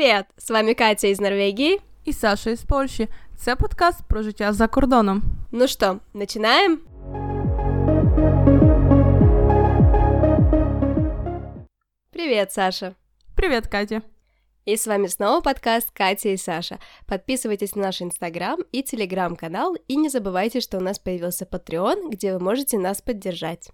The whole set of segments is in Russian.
Привет! С вами Катя из Норвегии и Саша из Польши. Це подкаст про життя за кордоном. Ну что, начинаем? Привет, Саша. Привет, Катя. И с вами снова подкаст Катя и Саша. Подписывайтесь на наш инстаграм и телеграм-канал, и не забывайте, что у нас появился Patreon, где вы можете нас поддержать.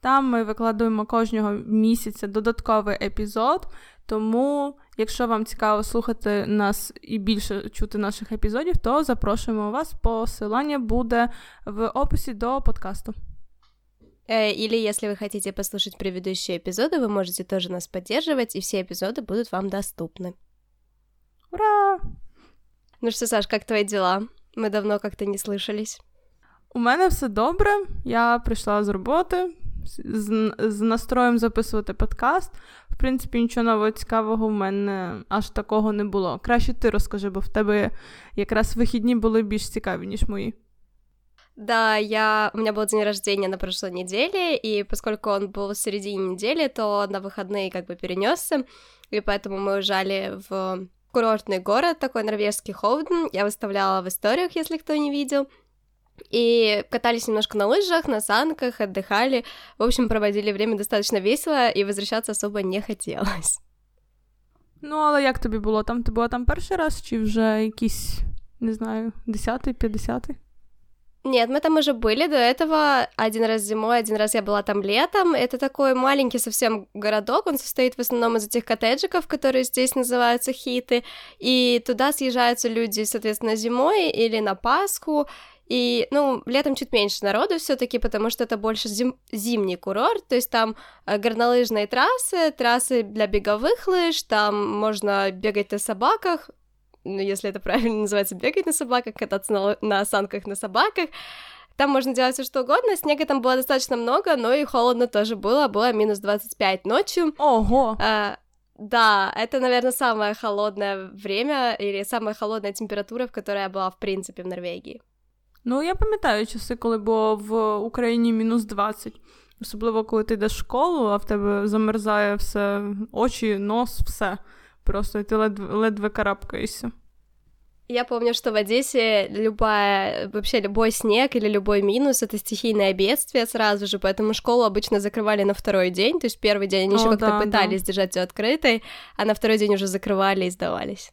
Там ми викладуємо кожного місяця додатковий епізод. Тому, якщо вам цікаво слухати нас і більше чути наших епізодів, то запрошуємо вас. Посилання буде в описі до подкасту. Э, или если вы хотите послушать предыдущие эпизоды, вы можете тоже нас поддерживать, и все эпизоды будут вам доступны. Ура! Ну что, Саш, как твои дела? Мы давно как-то не слышались. У мене все добре. Я прийшла з роботи з, з настроєм записувати подкаст. В принципі, нічого нового цікавого в мене аж такого не було. Краще ти розкажи, бо в тебе якраз вихідні були більш цікаві, ніж мої. Да, я... у меня был день рождения на прошлой неделе, и поскольку он был в середине недели, то на выходные как бы перенесся, и поэтому мы уезжали в курортный город, такой норвежский Хоуден. Я выставляла в историях, если кто не видел. И катались немножко на лыжах, на санках, отдыхали. В общем, проводили время достаточно весело, и возвращаться особо не хотелось. Ну, але як тобі було? Там ти була там перший раз, чи вже якийсь, не знаю, десятый, пятьдесятый? Нет, мы там уже были до этого. Один раз зимой, один раз я была там летом. Это такой маленький совсем городок. Он состоит в основном из этих коттеджиков, которые здесь называются хиты. И туда съезжаются люди, соответственно, зимой или на Пасху. И, ну, летом чуть меньше народу все-таки, потому что это больше зим... зимний курорт, то есть там э, горнолыжные трассы, трассы для беговых лыж, там можно бегать на собаках, ну, если это правильно называется, бегать на собаках, кататься на, на санках на собаках. Там можно делать все что угодно, снега там было достаточно много, но и холодно тоже было, было минус 25 ночью. Ого! А, да, это, наверное, самое холодное время или самая холодная температура, в которой я была, в принципе, в Норвегии. Ну, я пам'ятаю часи, коли було в Україні мінус 20. Особливо, коли ти йдеш в школу, а в тебе замерзає все, очі, нос, все. Просто ти ледве, ледве карабкаєшся. Я помню, что в Одессе любая, вообще любой снег или любой минус — это стихийное бедствие сразу же, поэтому школу обычно закрывали на второй день, то есть первый день они О, еще как-то да, пытались да. держать ее открытой, а на второй день уже закрывали и сдавались.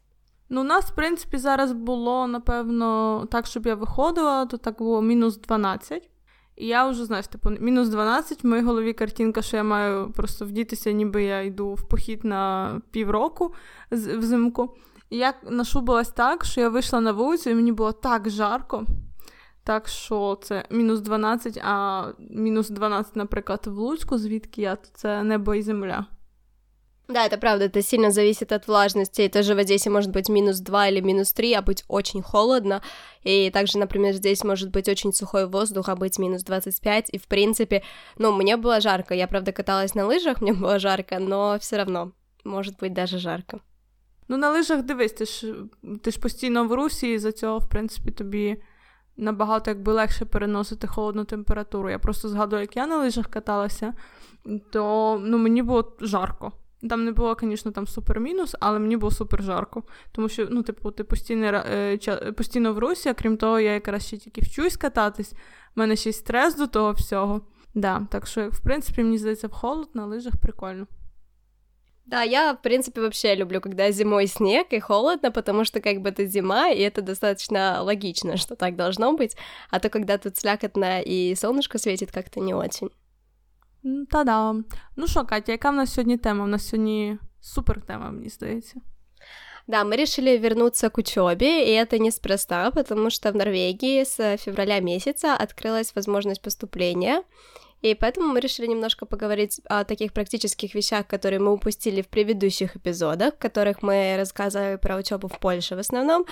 Ну, у нас, в принципі, зараз було, напевно, так, щоб я виходила, то так було мінус 12. І я вже, знаєш, типу, мінус 12, в моїй голові картинка, що я маю просто вдітися, ніби я йду в похід на півроку взимку. І я нашубилась так, що я вийшла на вулицю, і мені було так жарко. Так що це мінус 12, а мінус 12, наприклад, в Луцьку, звідки я, то це небо і земля. Да, это правда, это сильно зависит от влажности. И тоже в Одессе может быть минус 2 или минус 3, а быть очень холодно. И также, например, здесь может быть очень сухой воздух, а быть минус 25. И, в принципе, ну, мне было жарко. Я, правда, каталась на лыжах, мне было жарко, но все равно может быть даже жарко. Ну, на лижах дивись, ти ж ти ж постійно в русі, і за цього, в принципі, тобі набагато якби легше переносити холодну температуру. Я просто згадую, як я на лижах каталася, то ну, мені було жарко. Там не було, звісно, там супер мінус, але мені було супер жарко. Тому що, ну, типу, ти постійно е, постійно в русі, а крім того, я якраз ще тільки вчусь кататись, в мене ще й стрес до того всього. Да, Так що, в принципі, мені здається, в холод на лижах прикольно. Да, я, в принципе, вообще люблю, когда зимой снег и холодно, потому что как бы это зима, и это достаточно логично, что так должно быть. А то, когда тут слякотно и солнышко светит, как-то не очень. Та-да. Ну що, Катя, яка в нас сьогодні тема? У нас сьогодні супер тема, мені здається. Да, мы решили вернуться к учебе, и это неспроста, потому что в Норвегии с февраля месяца открылась возможность поступления, и поэтому мы решили немножко поговорить о таких практических вещах, которые мы упустили в предыдущих эпизодах, в которых мы рассказывали про учебу в Польше в основном.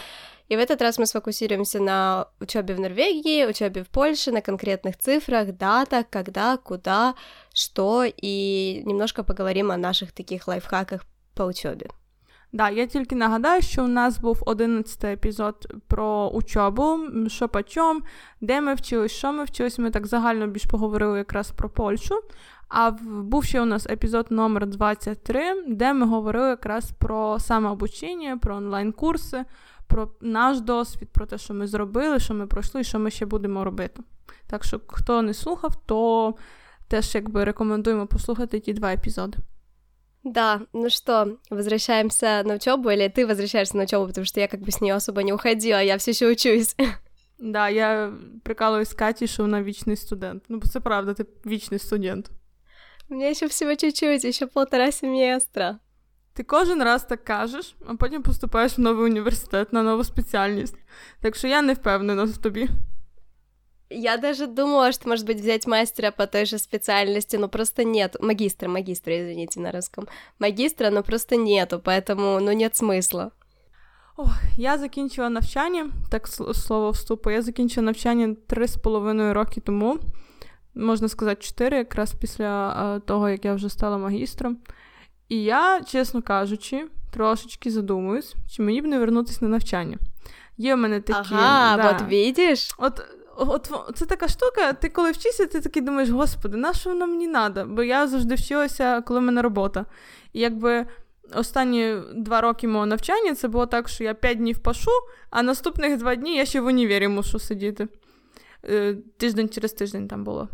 И в этот раз мы сфокусируемся на учебе в Норвегии, учебе в Польше, на конкретных цифрах, датах, когда, куда, что, и немножко поговорим о наших таких лайфхаках по учебе. Да, я тільки нагадаю, що у нас був 11 епізод про учобу, що по чому, де ми вчились, що ми вчились. Ми так загально більш поговорили якраз про Польщу. А був ще у нас епізод номер 23, де ми говорили якраз про самообучення, про онлайн-курси, про наш досвід, про те, що ми зробили, що ми пройшли що ми ще будемо робити. Так що, хто не слухав, то теж якби рекомендуємо послухати ті два епізоди. Да, ну что, возвращаемся на учебу, или ты возвращаешься на учебу, потому что я как бы с нее особо не уходила, я все еще учусь. Да, я прикалуюсь Каті, що вона вічний студент. Ну, це правда, ти вічний студент. У меня еще всего чуть-чуть, еще полтора семестра. Ти кожен раз так кажеш, а потім поступаєш в новий університет на нову спеціальність. Так що я не впевнена в тобі. Я даже думала, что, может быть, взять мастера по той же специальности, но просто нет. Магистра, магистра, извините, на русском. Магистра, но просто нету, поэтому, ну, нет смысла. Ох, я закінчила навчання, так слово вступу, я закінчила навчання три з половиною роки тому, Можна сказати, чотири, якраз після того, як я вже стала магістром. І я, чесно кажучи, трошечки задумуюсь, чи мені б не вернутися на навчання. Є в мене такі. Ага, да. от видиш? От от це така штука, ти коли вчишся, ти такий думаєш, господи, на що воно мені треба? Бо я завжди вчилася, коли в мене робота. І якби останні два роки мого навчання це було так, що я п'ять днів пашу, а наступних два дні я ще в універі мушу сидіти. Е, тиждень через тиждень там було.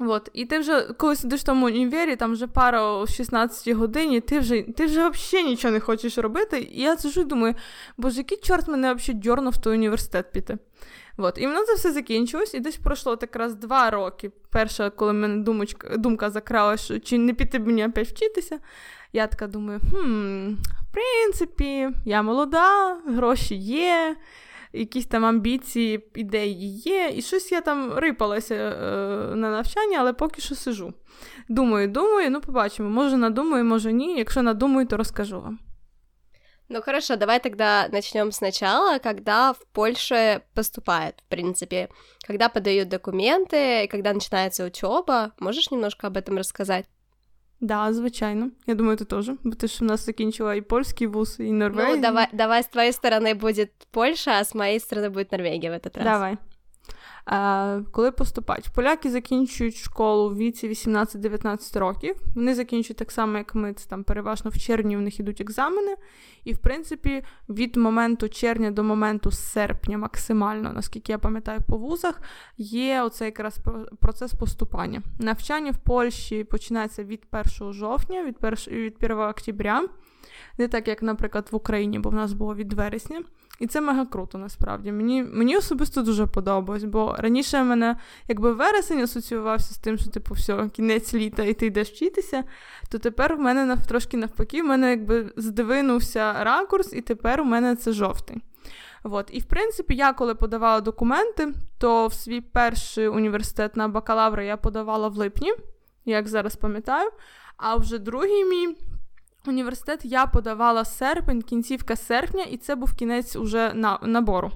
От. І ти вже, коли сидиш в тому універі, там вже пара о 16 годині, ти вже ти вже взагалі нічого не хочеш робити. І я сижу і думаю, боже, який чорт мене взагалі дьорнув в той університет піти. От. І воно це все закінчилось, і десь пройшло так раз два роки. Перша, коли мене думочка, думка закрала, що чи не піти мені опять вчитися. Я така думаю, хм, в принципі, я молода, гроші є, якісь там амбіції, ідеї є, і щось я там рипалася е, на навчання, але поки що сижу. Думаю, думаю, ну побачимо. Може надумаю, може ні. Якщо надумаю, то розкажу вам. Ну хорошо, давай тогда начнем сначала, когда в Польше поступает, в принципе, когда подают документы, когда начинается учеба. Можешь немножко об этом рассказать? Да, звичайно. Я думаю, ти теж, бо ти ж у нас закінчила і польський вуз, і Норвегію. Ну, давай, давай с твоей стороны будет Польша, а с моей стороны будет Норвегия в этот раз. Давай. Коли поступають? Поляки закінчують школу в віці 18-19 років. Вони закінчують так само, як ми, це там переважно в червні у них ідуть екзамени. І, в принципі, від моменту червня до моменту серпня, максимально, наскільки я пам'ятаю, по вузах, є оцей якраз процес поступання. Навчання в Польщі починається від 1 жовтня, від 1, від 1 октября. Не так, як, наприклад, в Україні, бо в нас було від вересня. І це мега круто, насправді. Мені мені особисто дуже подобалось, бо раніше мене якби вересень асоціювався з тим, що типу все, кінець літа і ти йдеш вчитися, то тепер в мене трошки навпаки, в мене якби здвинувся ракурс, і тепер у мене це жовтий. От. І в принципі, я коли подавала документи, то в свій перший університет на бакалавра я подавала в липні, як зараз пам'ятаю. А вже другий мій Університет я подавала серпень, кінцівка серпня, і це був кінець уже на, набору.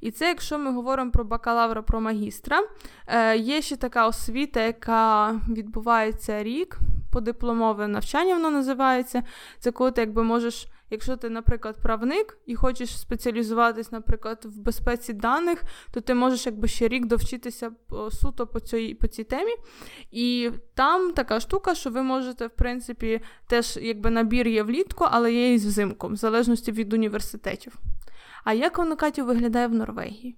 І це, якщо ми говоримо про бакалавра, про магістра, е, є ще така освіта, яка відбувається рік, подипломове навчання, воно називається. Це коли ти якби можеш Якщо ти, наприклад, правник і хочеш спеціалізуватись, наприклад, в безпеці даних, то ти можеш якби ще рік довчитися суто по цій по цій темі. І там така штука, що ви можете, в принципі, теж якби набір є влітку, але є і взимку, в залежності від університетів. А як воно Катю виглядає в Норвегії?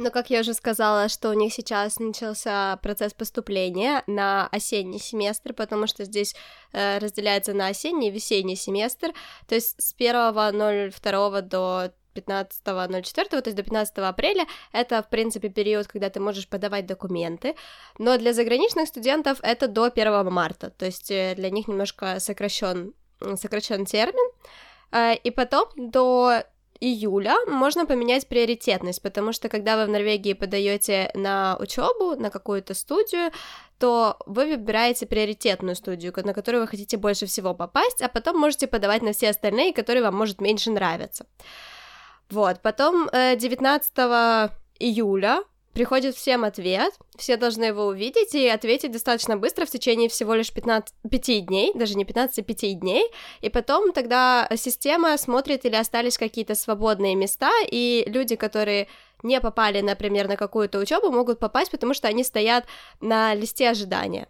Ну, как я уже сказала, что у них сейчас начался процесс поступления на осенний семестр, потому что здесь э, разделяется на осенний и весенний семестр. То есть с 1.02 до 15.04, то есть до 15 апреля, это, в принципе, период, когда ты можешь подавать документы, но для заграничных студентов это до 1 марта, то есть э, для них немножко сокращен, сокращен термин, э, и потом до июля можно поменять приоритетность, потому что когда вы в Норвегии подаете на учебу, на какую-то студию, то вы выбираете приоритетную студию, на которую вы хотите больше всего попасть, а потом можете подавать на все остальные, которые вам, может, меньше нравятся. Вот, потом 19 э, июля приходит всем ответ, все должны его увидеть и ответить достаточно быстро в течение всего лишь 15, 5 дней, даже не 15, а 5 дней, и потом тогда система смотрит или остались какие-то свободные места, и люди, которые не попали, например, на какую-то учебу, могут попасть, потому что они стоят на листе ожидания.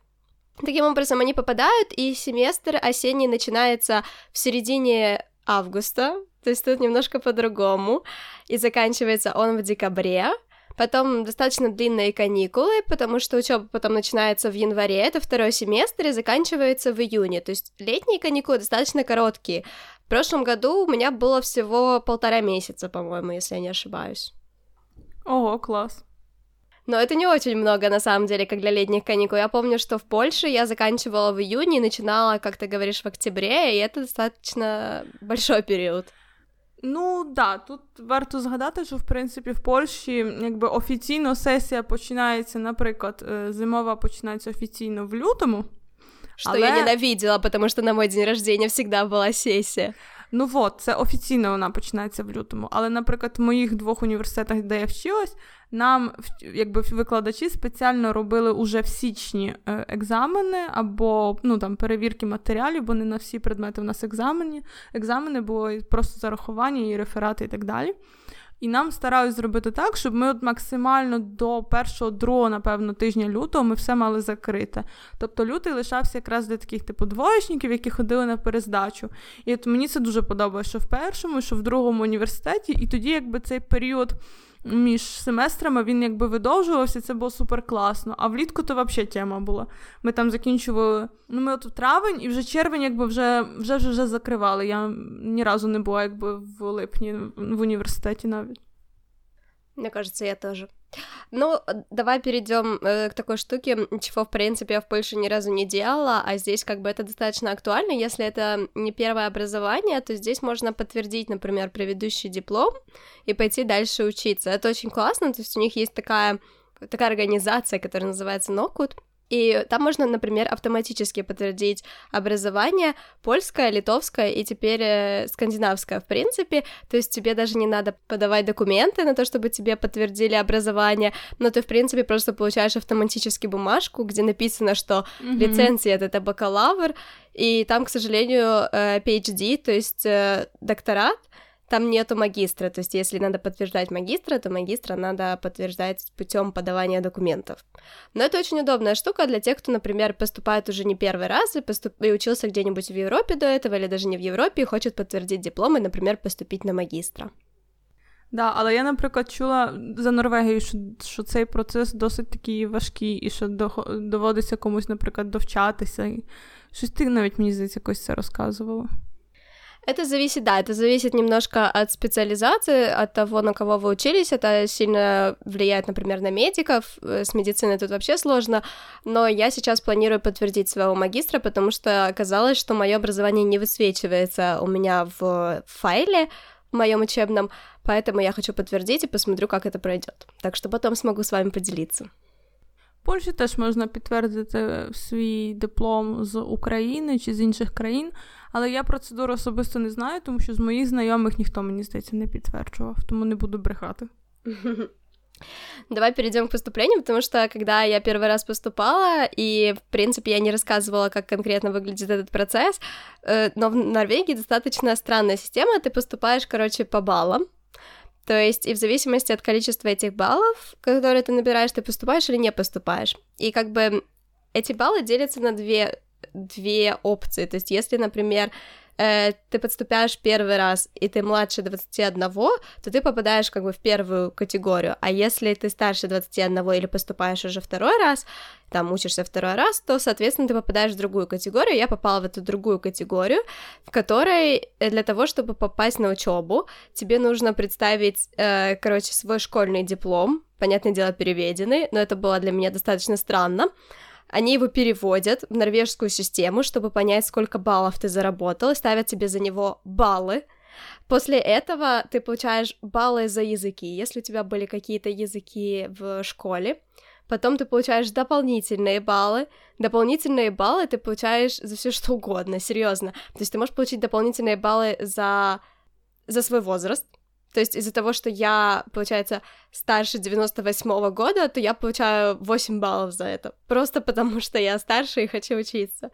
Таким образом, они попадают, и семестр осенний начинается в середине августа, то есть тут немножко по-другому, и заканчивается он в декабре, потом достаточно длинные каникулы, потому что учеба потом начинается в январе, это второй семестр, и заканчивается в июне, то есть летние каникулы достаточно короткие. В прошлом году у меня было всего полтора месяца, по-моему, если я не ошибаюсь. Ого, класс. Но это не очень много, на самом деле, как для летних каникул. Я помню, что в Польше я заканчивала в июне и начинала, как ты говоришь, в октябре, и это достаточно большой период. Ну да, тут варто згадати, що в принципі в Польщі якби офіційно сесія починається, наприклад, зимова починається офіційно в лютому. Что але... я ненавидела, потому что на мой день рождения всегда была сесія. Ну от, це офіційно вона починається в лютому. Але, наприклад, в моїх двох університетах, де я вчилась, нам якби викладачі спеціально робили уже в січні е, екзамени або ну, там, перевірки матеріалів, бо не на всі предмети в нас екзамені. Екзамени були просто зарахування і реферати і так далі. І нам старають зробити так, щоб ми от максимально до першого, другого, напевно, тижня лютого ми все мали закрите. Тобто лютий лишався якраз для таких типу двоєчників, які ходили на перездачу. І от мені це дуже подобається, що в першому, що в другому університеті, і тоді, якби цей період між семестрами він якби видовжувався, це було супер класно. А влітку то взагалі тема була. Ми там закінчували. Ну, ми от травень і вже червень, якби вже вже, вже, вже закривали. Я ні разу не була якби в липні в університеті навіть. Мне кажется, я тоже. Ну, давай перейдем э, к такой штуке, чего, в принципе, я в Польше ни разу не делала, а здесь как бы это достаточно актуально. Если это не первое образование, то здесь можно подтвердить, например, предыдущий диплом и пойти дальше учиться. Это очень классно, то есть у них есть такая, такая организация, которая называется Нокут, и там можно, например, автоматически подтвердить образование польское, литовское и теперь э, скандинавское, в принципе. То есть тебе даже не надо подавать документы на то, чтобы тебе подтвердили образование, но ты, в принципе, просто получаешь автоматически бумажку, где написано, что mm-hmm. лицензия — это бакалавр, и там, к сожалению, э, PhD, то есть э, докторат, там нету магистра, то есть если надо подтверждать магистра, то магистра надо подтверждать путем подавания документов. Но это очень удобная штука для тех, кто, например, поступает уже не первый раз и, поступ... и учился где-нибудь в Европе до этого, или даже не в Европе, и хочет подтвердить диплом и, например, поступить на магістра. Да, але я, наприклад, чула за Норвегію, що що цей процес досить такий важкий, і що доводиться комусь, наприклад, довчатися. Щось ти навіть мені здається, якось це розказувала. Это зависит, да, это зависит немножко от специализации, от того, на кого вы учились. Это сильно влияет, например, на медиков. Э, с медициной тут вообще сложно. Но я сейчас планирую подтвердить своего магистра, потому что оказалось, что мое образование не высвечивается у меня в файле в моем учебном, поэтому я хочу подтвердить и посмотрю, как это пройдет. Так что потом смогу с вами поделиться. Польщі теж можна підтвердити свій диплом з України чи з інших країн, але я процедуру особисто не знаю, тому що з моїх знайомих ніхто, мені здається, не підтверджував, тому не буду брехати. Давай перейдем к поступлению, потому что когда я первый раз поступала, и, в принципе, я не рассказывала, как конкретно выглядит этот процесс, э, но в Норвегии достаточно странная система, ты поступаешь, короче, по баллам, то есть и в зависимости от количества этих баллов, которые ты набираешь, ты поступаешь или не поступаешь. И как бы эти баллы делятся на две, две опции. То есть если, например, э, ты подступаешь первый раз, и ты младше 21, то ты попадаешь как бы в первую категорию, а если ты старше 21 или поступаешь уже второй раз, там учишься второй раз, то, соответственно, ты попадаешь в другую категорию. Я попала в эту другую категорию, в которой э, для того, чтобы попасть на учебу, тебе нужно представить, э, короче, свой школьный диплом, понятное дело, переведенный, но это было для меня достаточно странно. Они его переводят в норвежскую систему, чтобы понять, сколько баллов ты заработал, ставят тебе за него баллы. После этого ты получаешь баллы за языки, если у тебя были какие-то языки в школе. Потом ты получаешь дополнительные баллы. Дополнительные баллы ты получаешь за все что угодно, серьезно. То есть ты можешь получить дополнительные баллы за за свой возраст, то есть из-за того, что я, получается, старше 98-го года, то я получаю 8 баллов за это. Просто потому, что я старше и хочу учиться.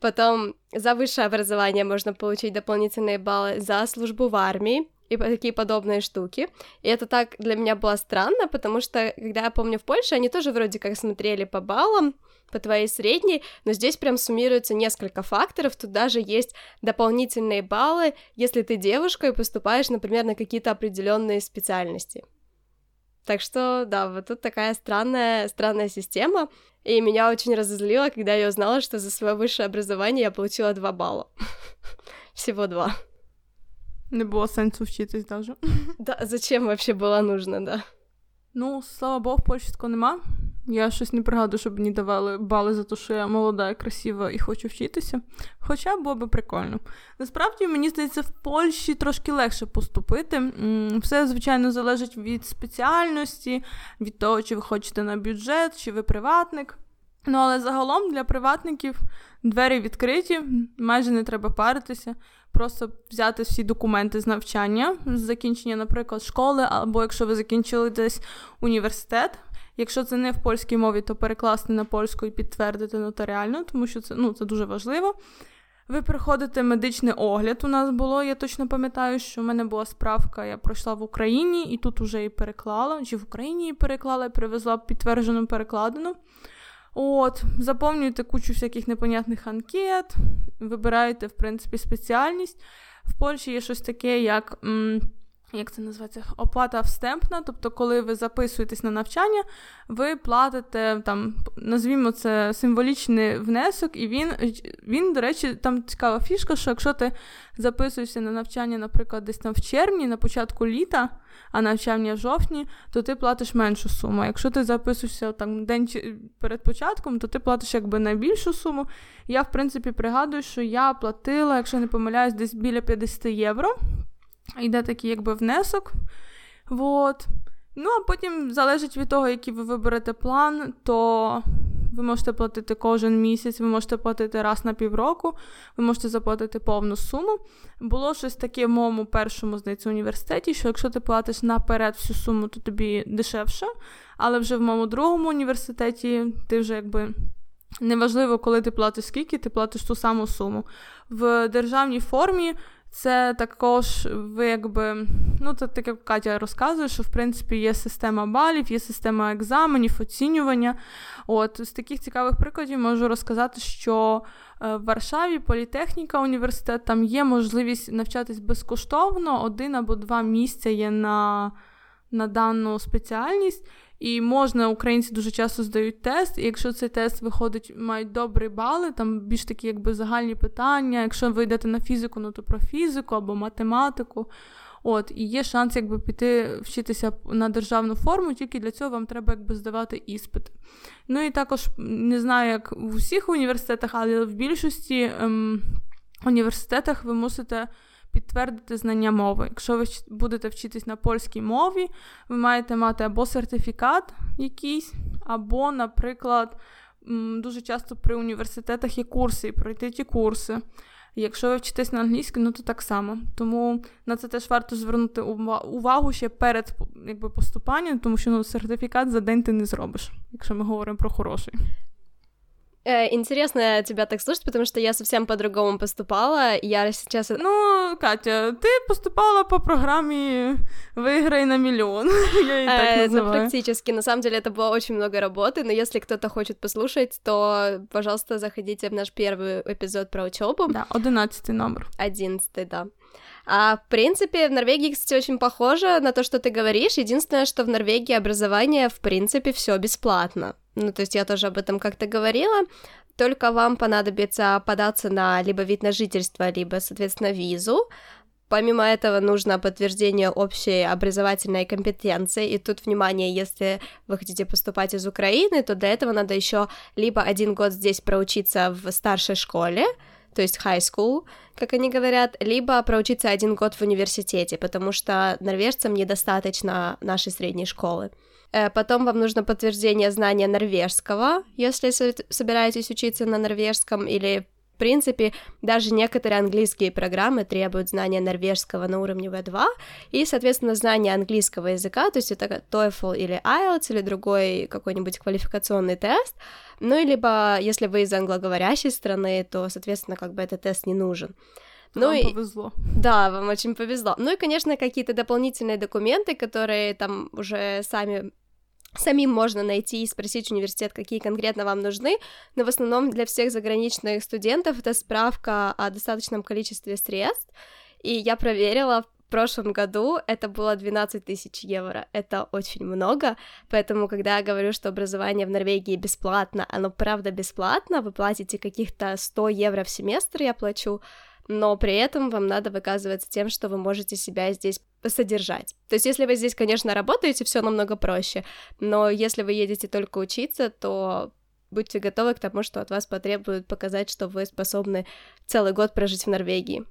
Потом за высшее образование можно получить дополнительные баллы за службу в армии. И такие подобные штуки. И это так для меня было странно, потому что, когда я помню в Польше, они тоже вроде как смотрели по баллам, по твоей средней, но здесь прям суммируется несколько факторов, тут даже есть дополнительные баллы, если ты девушка и поступаешь, например, на какие-то определенные специальности. Так что, да, вот тут такая странная, странная система, и меня очень разозлило, когда я узнала, что за свое высшее образование я получила два балла. Всего два. Не було сенсу вчитись даже. Да, зачем вообще было нужно, да? Ну, слава Богу, в Польщі такого нема. Я щось не пригадую, щоб мені давали бали за те, що я молода і красива і хочу вчитися. Хоча було би прикольно. Насправді, мені здається, в Польщі трошки легше поступити. Все, звичайно, залежить від спеціальності, від того, чи ви хочете на бюджет, чи ви приватник. Ну, але загалом для приватників двері відкриті, майже не треба паритися. Просто взяти всі документи з навчання, з закінчення, наприклад, школи, або якщо ви закінчили десь університет. Якщо це не в польській мові, то перекласти на польську і підтвердити нотаріально, тому що це ну, це дуже важливо. Ви приходите медичний огляд. У нас було. Я точно пам'ятаю, що в мене була справка, я пройшла в Україні і тут уже її переклала. Чи в Україні її переклала і привезла підтверджену перекладену. От, заповнюєте кучу всяких непонятних анкет, вибираєте, в принципі, спеціальність. В Польщі є щось таке, як. М- як це називається, оплата встемпна, тобто, коли ви записуєтесь на навчання, ви платите там, назвімо це символічний внесок, і він, він, до речі, там цікава фішка, що якщо ти записуєшся на навчання, наприклад, десь там в червні, на початку літа, а навчання в жовтні, то ти платиш меншу суму. Якщо ти записуєшся там день перед початком, то ти платиш якби найбільшу суму. Я, в принципі, пригадую, що я платила, якщо не помиляюсь, десь біля 50 євро йде такий якби внесок. Вот. Ну, а потім залежить від того, який ви виберете план, то ви можете платити кожен місяць, ви можете платити раз на півроку, ви можете заплатити повну суму. Було щось таке в моєму першому, здається, університеті, що якщо ти платиш наперед всю суму, то тобі дешевше. Але вже в моєму другому університеті ти вже якби. Неважливо, коли ти платиш скільки, ти платиш ту саму суму. В державній формі це також ви якби, ну це так як Катя розказує, що в принципі є система балів, є система екзаменів, оцінювання. От з таких цікавих прикладів можу розказати, що е, в Варшаві політехніка університет там є можливість навчатись безкоштовно, один або два місця є на, на дану спеціальність. І можна, українці дуже часто здають тест, і якщо цей тест виходить, мають добрі бали, там більш такі якби загальні питання. Якщо ви йдете на фізику, ну то про фізику або математику. От, І є шанс якби піти вчитися на державну форму, тільки для цього вам треба якби здавати іспити. Ну і також не знаю, як в усіх університетах, але в більшості ем, університетах ви мусите підтвердити знання мови. Якщо ви будете вчитись на польській мові, ви маєте мати або сертифікат якийсь, або, наприклад, дуже часто при університетах є курси, і пройти ті курси. Якщо ви вчитесь на англійській, ну то так само. Тому на це теж варто звернути увагу ще перед якби, поступанням, тому що ну, сертифікат за день ти не зробиш, якщо ми говоримо про хороший. Э, интересно тебя так слушать, потому что я совсем по-другому поступала. Я сейчас... Ну, Катя, ты поступала по программе «Выиграй на миллион». я и так э, Ну, практически. На самом деле это было очень много работы, но если кто-то хочет послушать, то, пожалуйста, заходите в наш первый эпизод про учебу. Да, одиннадцатый номер. Одиннадцатый, да. А в принципе, в Норвегии, кстати, очень похоже на то, что ты говоришь. Единственное, что в Норвегии образование, в принципе, все бесплатно. Ну, то есть я тоже об этом как-то говорила. Только вам понадобится податься на либо вид на жительство, либо, соответственно, визу. Помимо этого нужно подтверждение общей образовательной компетенции. И тут, внимание, если вы хотите поступать из Украины, то для этого надо еще либо один год здесь проучиться в старшей школе, то есть high school, как они говорят, либо проучиться один год в университете, потому что норвежцам недостаточно нашей средней школы. Э, потом вам нужно подтверждение знания норвежского, если собираетесь учиться на норвежском или в принципе, даже некоторые английские программы требуют знания норвежского на уровне V2 и, соответственно, знания английского языка, то есть это TOEFL или IELTS или другой какой-нибудь квалификационный тест, ну и либо, если вы из англоговорящей страны, то, соответственно, как бы этот тест не нужен. Ну вам и... повезло. Да, вам очень повезло. Ну и, конечно, какие-то дополнительные документы, которые там уже сами Самим можно найти и спросить университет, какие конкретно вам нужны, но в основном для всех заграничных студентов это справка о достаточном количестве средств, и я проверила, в прошлом году это было 12 тысяч евро. Это очень много, поэтому, когда я говорю, что образование в Норвегии бесплатно, оно правда бесплатно, вы платите каких-то 100 евро в семестр, я плачу, но при этом вам надо выказываться тем, что вы можете себя здесь содержать. То есть, если вы здесь, конечно, работаете, все намного проще, но если вы едете только учиться, то будьте готовы к тому, что от вас потребуют показать, что вы способны целый год прожить в Норвегии.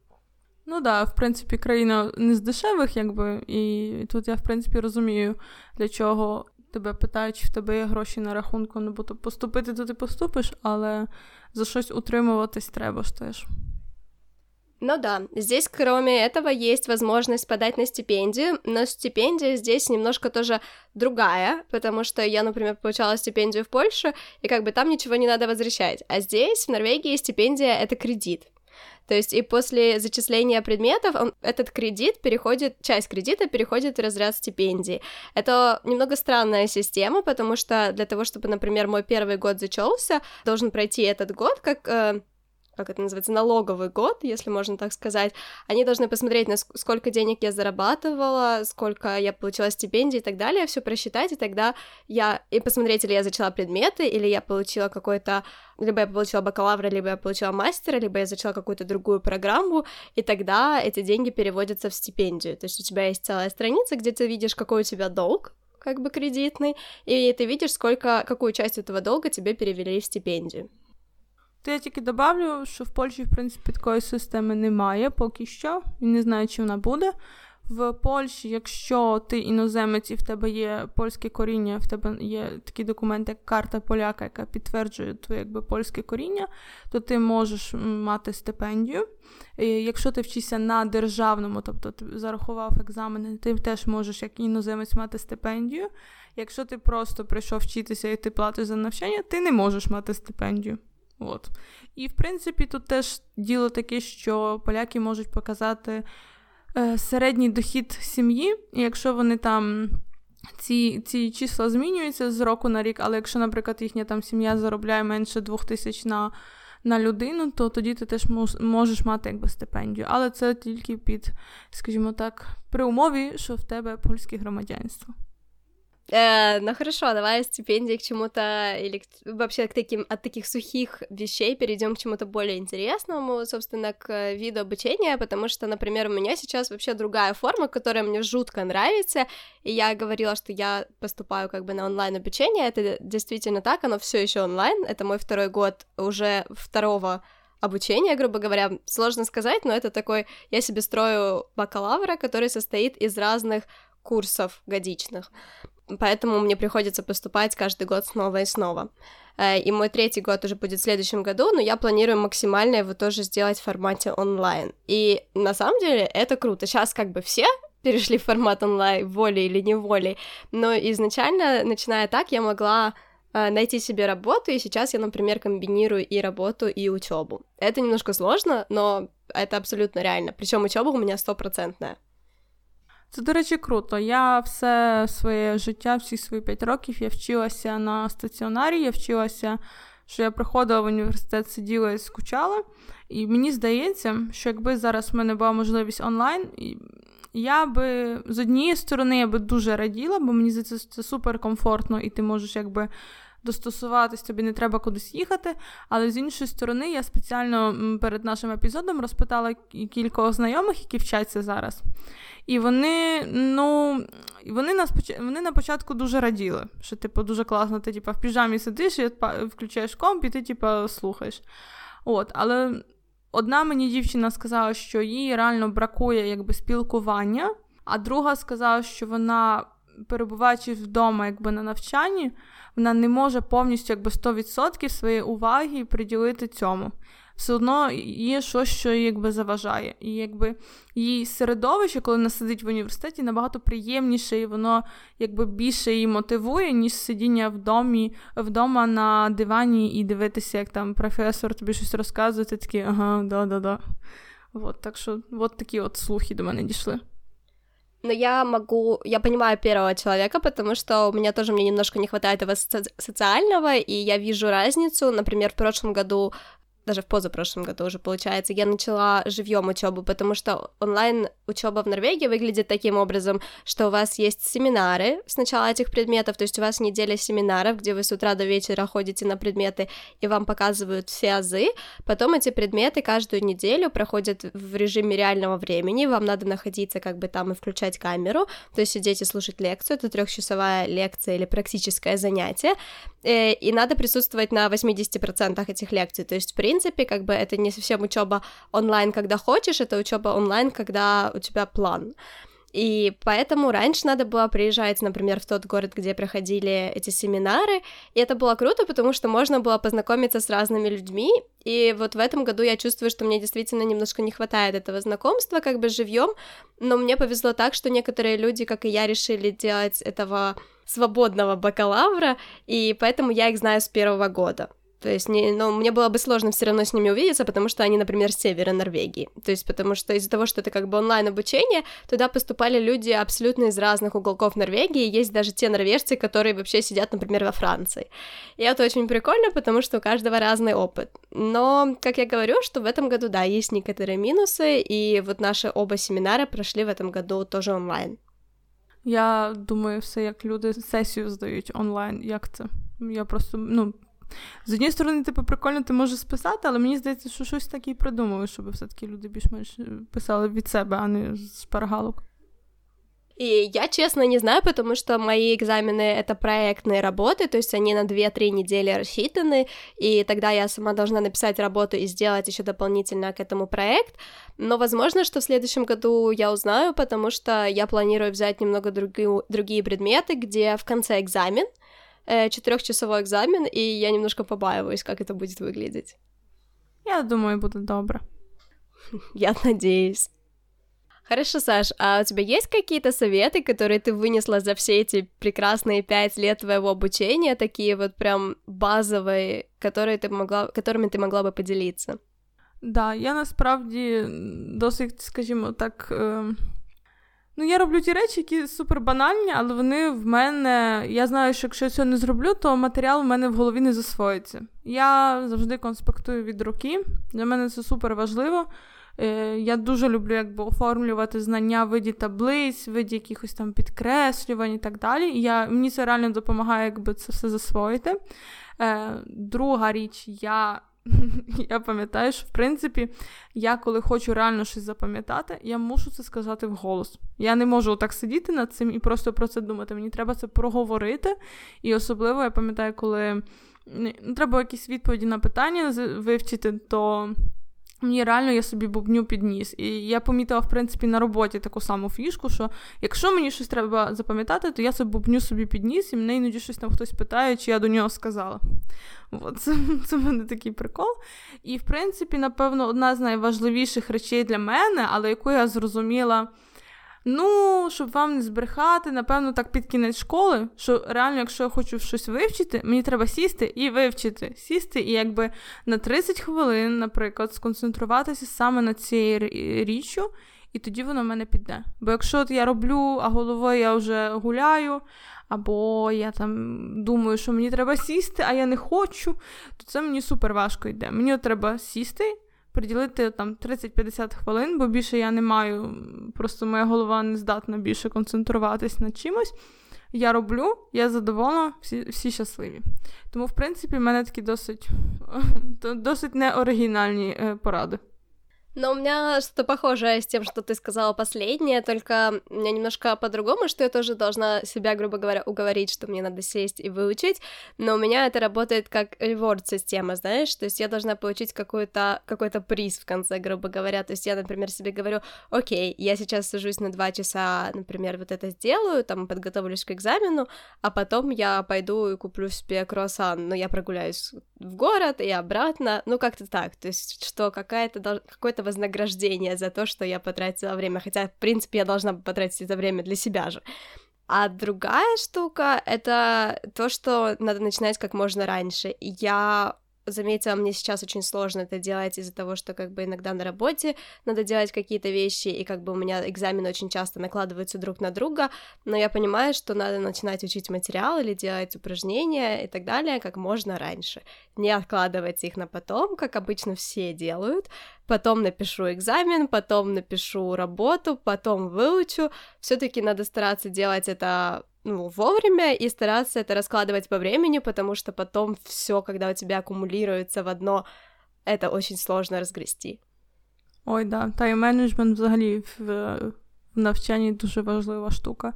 Ну да, в принципі, країна не з дешевих, якби, і тут я, в принципі, розумію, для чого тебе питають, чи в тебе є гроші на рахунку, ну бо то поступити, то ти поступиш, але за щось утримуватись треба ж теж. Ну да, здесь кроме этого есть возможность подать на стипендию, но стипендия здесь немножко тоже другая, потому что я, например, получала стипендию в Польше, и как бы там ничего не надо возвращать, а здесь, в Норвегии, стипендия — это кредит. То есть и после зачисления предметов он, этот кредит переходит, часть кредита переходит в разряд стипендий. Это немного странная система, потому что для того, чтобы, например, мой первый год зачелся, должен пройти этот год как э, как это называется, налоговый год, если можно так сказать, они должны посмотреть, на сколько денег я зарабатывала, сколько я получила стипендий и так далее, все просчитать, и тогда я... И посмотреть, или я зачала предметы, или я получила какой-то... Либо я получила бакалавра, либо я получила мастера, либо я зачала какую-то другую программу, и тогда эти деньги переводятся в стипендию. То есть у тебя есть целая страница, где ты видишь, какой у тебя долг, как бы кредитный, и ты видишь, сколько, какую часть этого долга тебе перевели в стипендию. То я тільки добавлю, що в Польщі, в принципі, такої системи немає поки що, і не знаю, чи вона буде. В Польщі, якщо ти іноземець і в тебе є польське коріння, в тебе є такий документ, як карта поляка, яка підтверджує твоє якби польське коріння, то ти можеш мати стипендію. І Якщо ти вчишся на державному, тобто ти зарахував екзамени, ти теж можеш як іноземець мати стипендію. Якщо ти просто прийшов вчитися і ти платиш за навчання, ти не можеш мати стипендію. От. І, в принципі, тут теж діло таке, що поляки можуть показати е, середній дохід сім'ї, і якщо вони там. Ці ці числа змінюються з року на рік, але якщо, наприклад, їхня там сім'я заробляє менше двох тисяч на на людину, то тоді ти теж можеш мати якби стипендію. Але це тільки під, скажімо так, при умові, що в тебе польське громадянство. Э, ну хорошо, давай стипендии к чему-то или к, вообще к таким от таких сухих вещей перейдем к чему-то более интересному, собственно, к виду обучения, потому что, например, у меня сейчас вообще другая форма, которая мне жутко нравится, и я говорила, что я поступаю как бы на онлайн обучение, это действительно так, оно все еще онлайн, это мой второй год уже второго обучения, грубо говоря, сложно сказать, но это такой, я себе строю бакалавра, который состоит из разных курсов годичных поэтому мне приходится поступать каждый год снова и снова. Э, и мой третий год уже будет в следующем году, но я планирую максимально его тоже сделать в формате онлайн. И на самом деле это круто. Сейчас как бы все перешли в формат онлайн, волей или неволей, но изначально, начиная так, я могла э, найти себе работу, и сейчас я, например, комбинирую и работу, и учебу. Это немножко сложно, но это абсолютно реально. Причем учеба у меня стопроцентная. Це, до речі, круто. Я все своє життя, всі свої п'ять років я вчилася на стаціонарі, я вчилася, що я приходила в університет, сиділа і скучала. І мені здається, що якби зараз в мене була можливість онлайн, я би з однієї сторони я би дуже раділа, бо мені здається, це супер комфортно, і ти можеш якби достосуватись, тобі не треба кудись їхати. Але з іншої сторони, я спеціально перед нашим епізодом розпитала кількох знайомих, які вчаться зараз. І вони, ну, вони на вони на початку дуже раділи, що, типу, дуже класно, ти типу, в піжамі сидиш і включаєш комп, і ти, типу, слухаєш. От, Але одна мені дівчина сказала, що їй реально бракує якби, спілкування, а друга сказала, що вона, перебуваючи вдома якби, на навчанні, вона не може повністю якби 100% своєї уваги приділити цьому все одно є щось, що якби заважає. І якби її середовище, коли вона сидить в університеті, набагато приємніше, і воно якби більше її мотивує, ніж сидіння в домі, вдома на дивані і дивитися, як там професор тобі щось розказує, ти такий, ага, да-да-да. Вот, так що от такі от слухи до мене дійшли. Но я могу, я понимаю первого человека, потому что у меня тоже мне немножко не хватает этого соци- социального, и я вижу разницу. Например, в прошлом году даже в позапрошлом году уже получается, я начала живьем учебу, потому что онлайн учеба в Норвегии выглядит таким образом, что у вас есть семинары с начала этих предметов, то есть у вас неделя семинаров, где вы с утра до вечера ходите на предметы и вам показывают все азы, потом эти предметы каждую неделю проходят в режиме реального времени, вам надо находиться как бы там и включать камеру, то есть сидеть и слушать лекцию, это трехчасовая лекция или практическое занятие, э, и надо присутствовать на 80% этих лекций, то есть в принципе как бы это не совсем учеба онлайн, когда хочешь, это учеба онлайн, когда у тебя план. И поэтому раньше надо было приезжать, например, в тот город, где проходили эти семинары, и это было круто, потому что можно было познакомиться с разными людьми, и вот в этом году я чувствую, что мне действительно немножко не хватает этого знакомства, как бы живьем, но мне повезло так, что некоторые люди, как и я, решили делать этого свободного бакалавра, и поэтому я их знаю с первого года. То есть, не, ну, мне было бы сложно все равно с ними увидеться, потому что они, например, с севера Норвегии. То есть, потому что из-за того, что это как бы онлайн-обучение, туда поступали люди абсолютно из разных уголков Норвегии. Есть даже те норвежцы, которые вообще сидят, например, во Франции. И это очень прикольно, потому что у каждого разный опыт. Но, как я говорю, что в этом году, да, есть некоторые минусы, и вот наши оба семинара прошли в этом году тоже онлайн. Я думаю, все як люди сесію здають онлайн. Як це? Я просто, ну, З однієї сторони, типу, прикольно, ти можеш списати, але мені здається, що щось таке і придумали, щоб все-таки люди більш-менш писали від себе, а не з шпаргалок. И я, честно, не знаю, потому что мои экзамены — это проектные работы, то есть они на 2-3 недели рассчитаны, и тогда я сама должна написать работу и сделать еще дополнительно к этому проект. Но возможно, что в следующем году я узнаю, потому что я планирую взять немного други- другие предметы, где в конце экзамен — э, четырехчасовой экзамен, и я немножко побаиваюсь, как это будет выглядеть. Я думаю, будет добро. Я надеюсь. Хорошо, Саш, а у тебя есть какие-то советы, которые ты вынесла за все эти прекрасные пять лет твоего обучения, такие вот прям базовые, которые ты могла, которыми ты могла бы поделиться? Да, я насправді досить, скажімо так, е, Ну, я роблю ті речі, які супер банальні, але вони в мене. Я знаю, що якщо я цього не зроблю, то матеріал в мене в голові не засвоїться. Я завжди конспектую від руки. Для мене це супер важливо. Е, я дуже люблю якби оформлювати знання в виді таблиць, в виді якихось там підкреслювань і так далі. Я, Мені це реально допомагає якби це все засвоїти. Е, друга річ, я Я пам'ятаю, що в принципі, я коли хочу реально щось запам'ятати, я мушу це сказати вголос. Я не можу так сидіти над цим і просто про це думати. Мені треба це проговорити. І особливо я пам'ятаю, коли треба якісь відповіді на питання вивчити, то Мені реально я собі бубню підніс. І я помітила, в принципі, на роботі таку саму фішку, що якщо мені щось треба запам'ятати, то я це бубню собі підніс, і мене іноді щось там хтось питає, чи я до нього сказала. От, Це це в мене такий прикол. І, в принципі, напевно, одна з найважливіших речей для мене, але яку я зрозуміла. Ну, щоб вам не збрехати, напевно, так під кінець школи, що реально, якщо я хочу щось вивчити, мені треба сісти і вивчити. Сісти і якби на 30 хвилин, наприклад, сконцентруватися саме на цією річчю, і тоді воно в мене піде. Бо якщо от я роблю, а головою я вже гуляю, або я там думаю, що мені треба сісти, а я не хочу, то це мені супер важко йде. Мені от треба сісти приділити там 30-50 хвилин, бо більше я не маю, просто моя голова не здатна більше концентруватись на чимось. Я роблю, я задоволена, всі всі щасливі. Тому, в принципі, в мене такі досить досить неоригінальні е, поради. Но у меня что-то похожее с тем, что ты сказала последнее, только у меня немножко по-другому, что я тоже должна себя, грубо говоря, уговорить, что мне надо сесть и выучить, но у меня это работает как reward-система, знаешь, то есть я должна получить какой-то какой приз в конце, грубо говоря, то есть я, например, себе говорю, окей, я сейчас сажусь на два часа, например, вот это сделаю, там, подготовлюсь к экзамену, а потом я пойду и куплю себе круассан, но я прогуляюсь в город и обратно, ну, как-то так, то есть что какая-то, какой-то вознаграждение за то, что я потратила время, хотя, в принципе, я должна потратить это время для себя же. А другая штука — это то, что надо начинать как можно раньше. Я заметила, мне сейчас очень сложно это делать из-за того, что как бы иногда на работе надо делать какие-то вещи, и как бы у меня экзамены очень часто накладываются друг на друга, но я понимаю, что надо начинать учить материал или делать упражнения и так далее как можно раньше. Не откладывать их на потом, как обычно все делают, потом напишу экзамен, потом напишу работу, потом выучу. все таки надо стараться делать это ну, вовремя и стараться это раскладывать по времени, потому что потом все, когда у тебя аккумулируется в одно, это очень сложно разгрести. Ой, да, тайм-менеджмент взагалі в, в навчанні дуже важлива штука,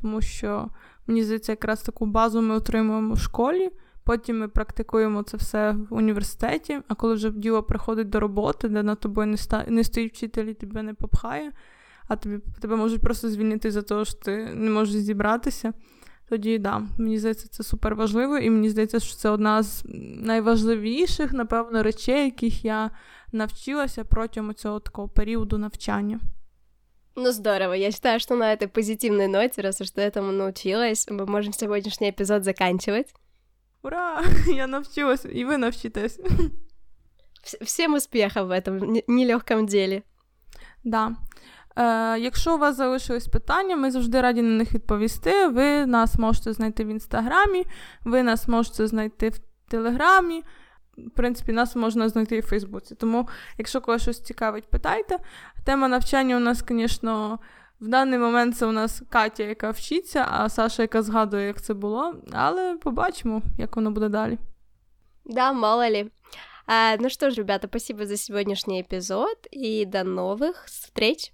тому що мені здається, якраз таку базу ми отримуємо в школі. Потім ми практикуємо це все в університеті, а коли вже діло приходить до роботи, де над тобою не ста... не стоїть вчитель і тебе не попхає, а тобі тебе можуть просто звільнити за те, що ти не можеш зібратися. Тоді да, мені здається, це супер важливо, і мені здається, що це одна з найважливіших, напевно, речей, яких я навчилася протягом цього такого періоду навчання. Ну здорово, я считаю, что на этой позитивной ноте, раз уж ты этому научилась, мы можем сегодняшний эпизод заканчивать. Ура! Я навчилась, и вы навчитесь. Всем успехов в этом нелегком деле. Да. Е, Якщо у вас залишились питання, ми завжди раді на них відповісти. Ви нас можете знайти в інстаграмі, ви нас можете знайти в Телеграмі. В принципі, нас можна знайти і в Фейсбуці. Тому, якщо когось щось цікавить, питайте. Тема навчання у нас, звісно, в даний момент це у нас Катя, яка вчиться, а Саша, яка згадує, як це було. Але побачимо, як воно буде далі. Да, мало ли. А, ну что ж, ребята, спасибо за сегодняшний эпизод и до новых встреч.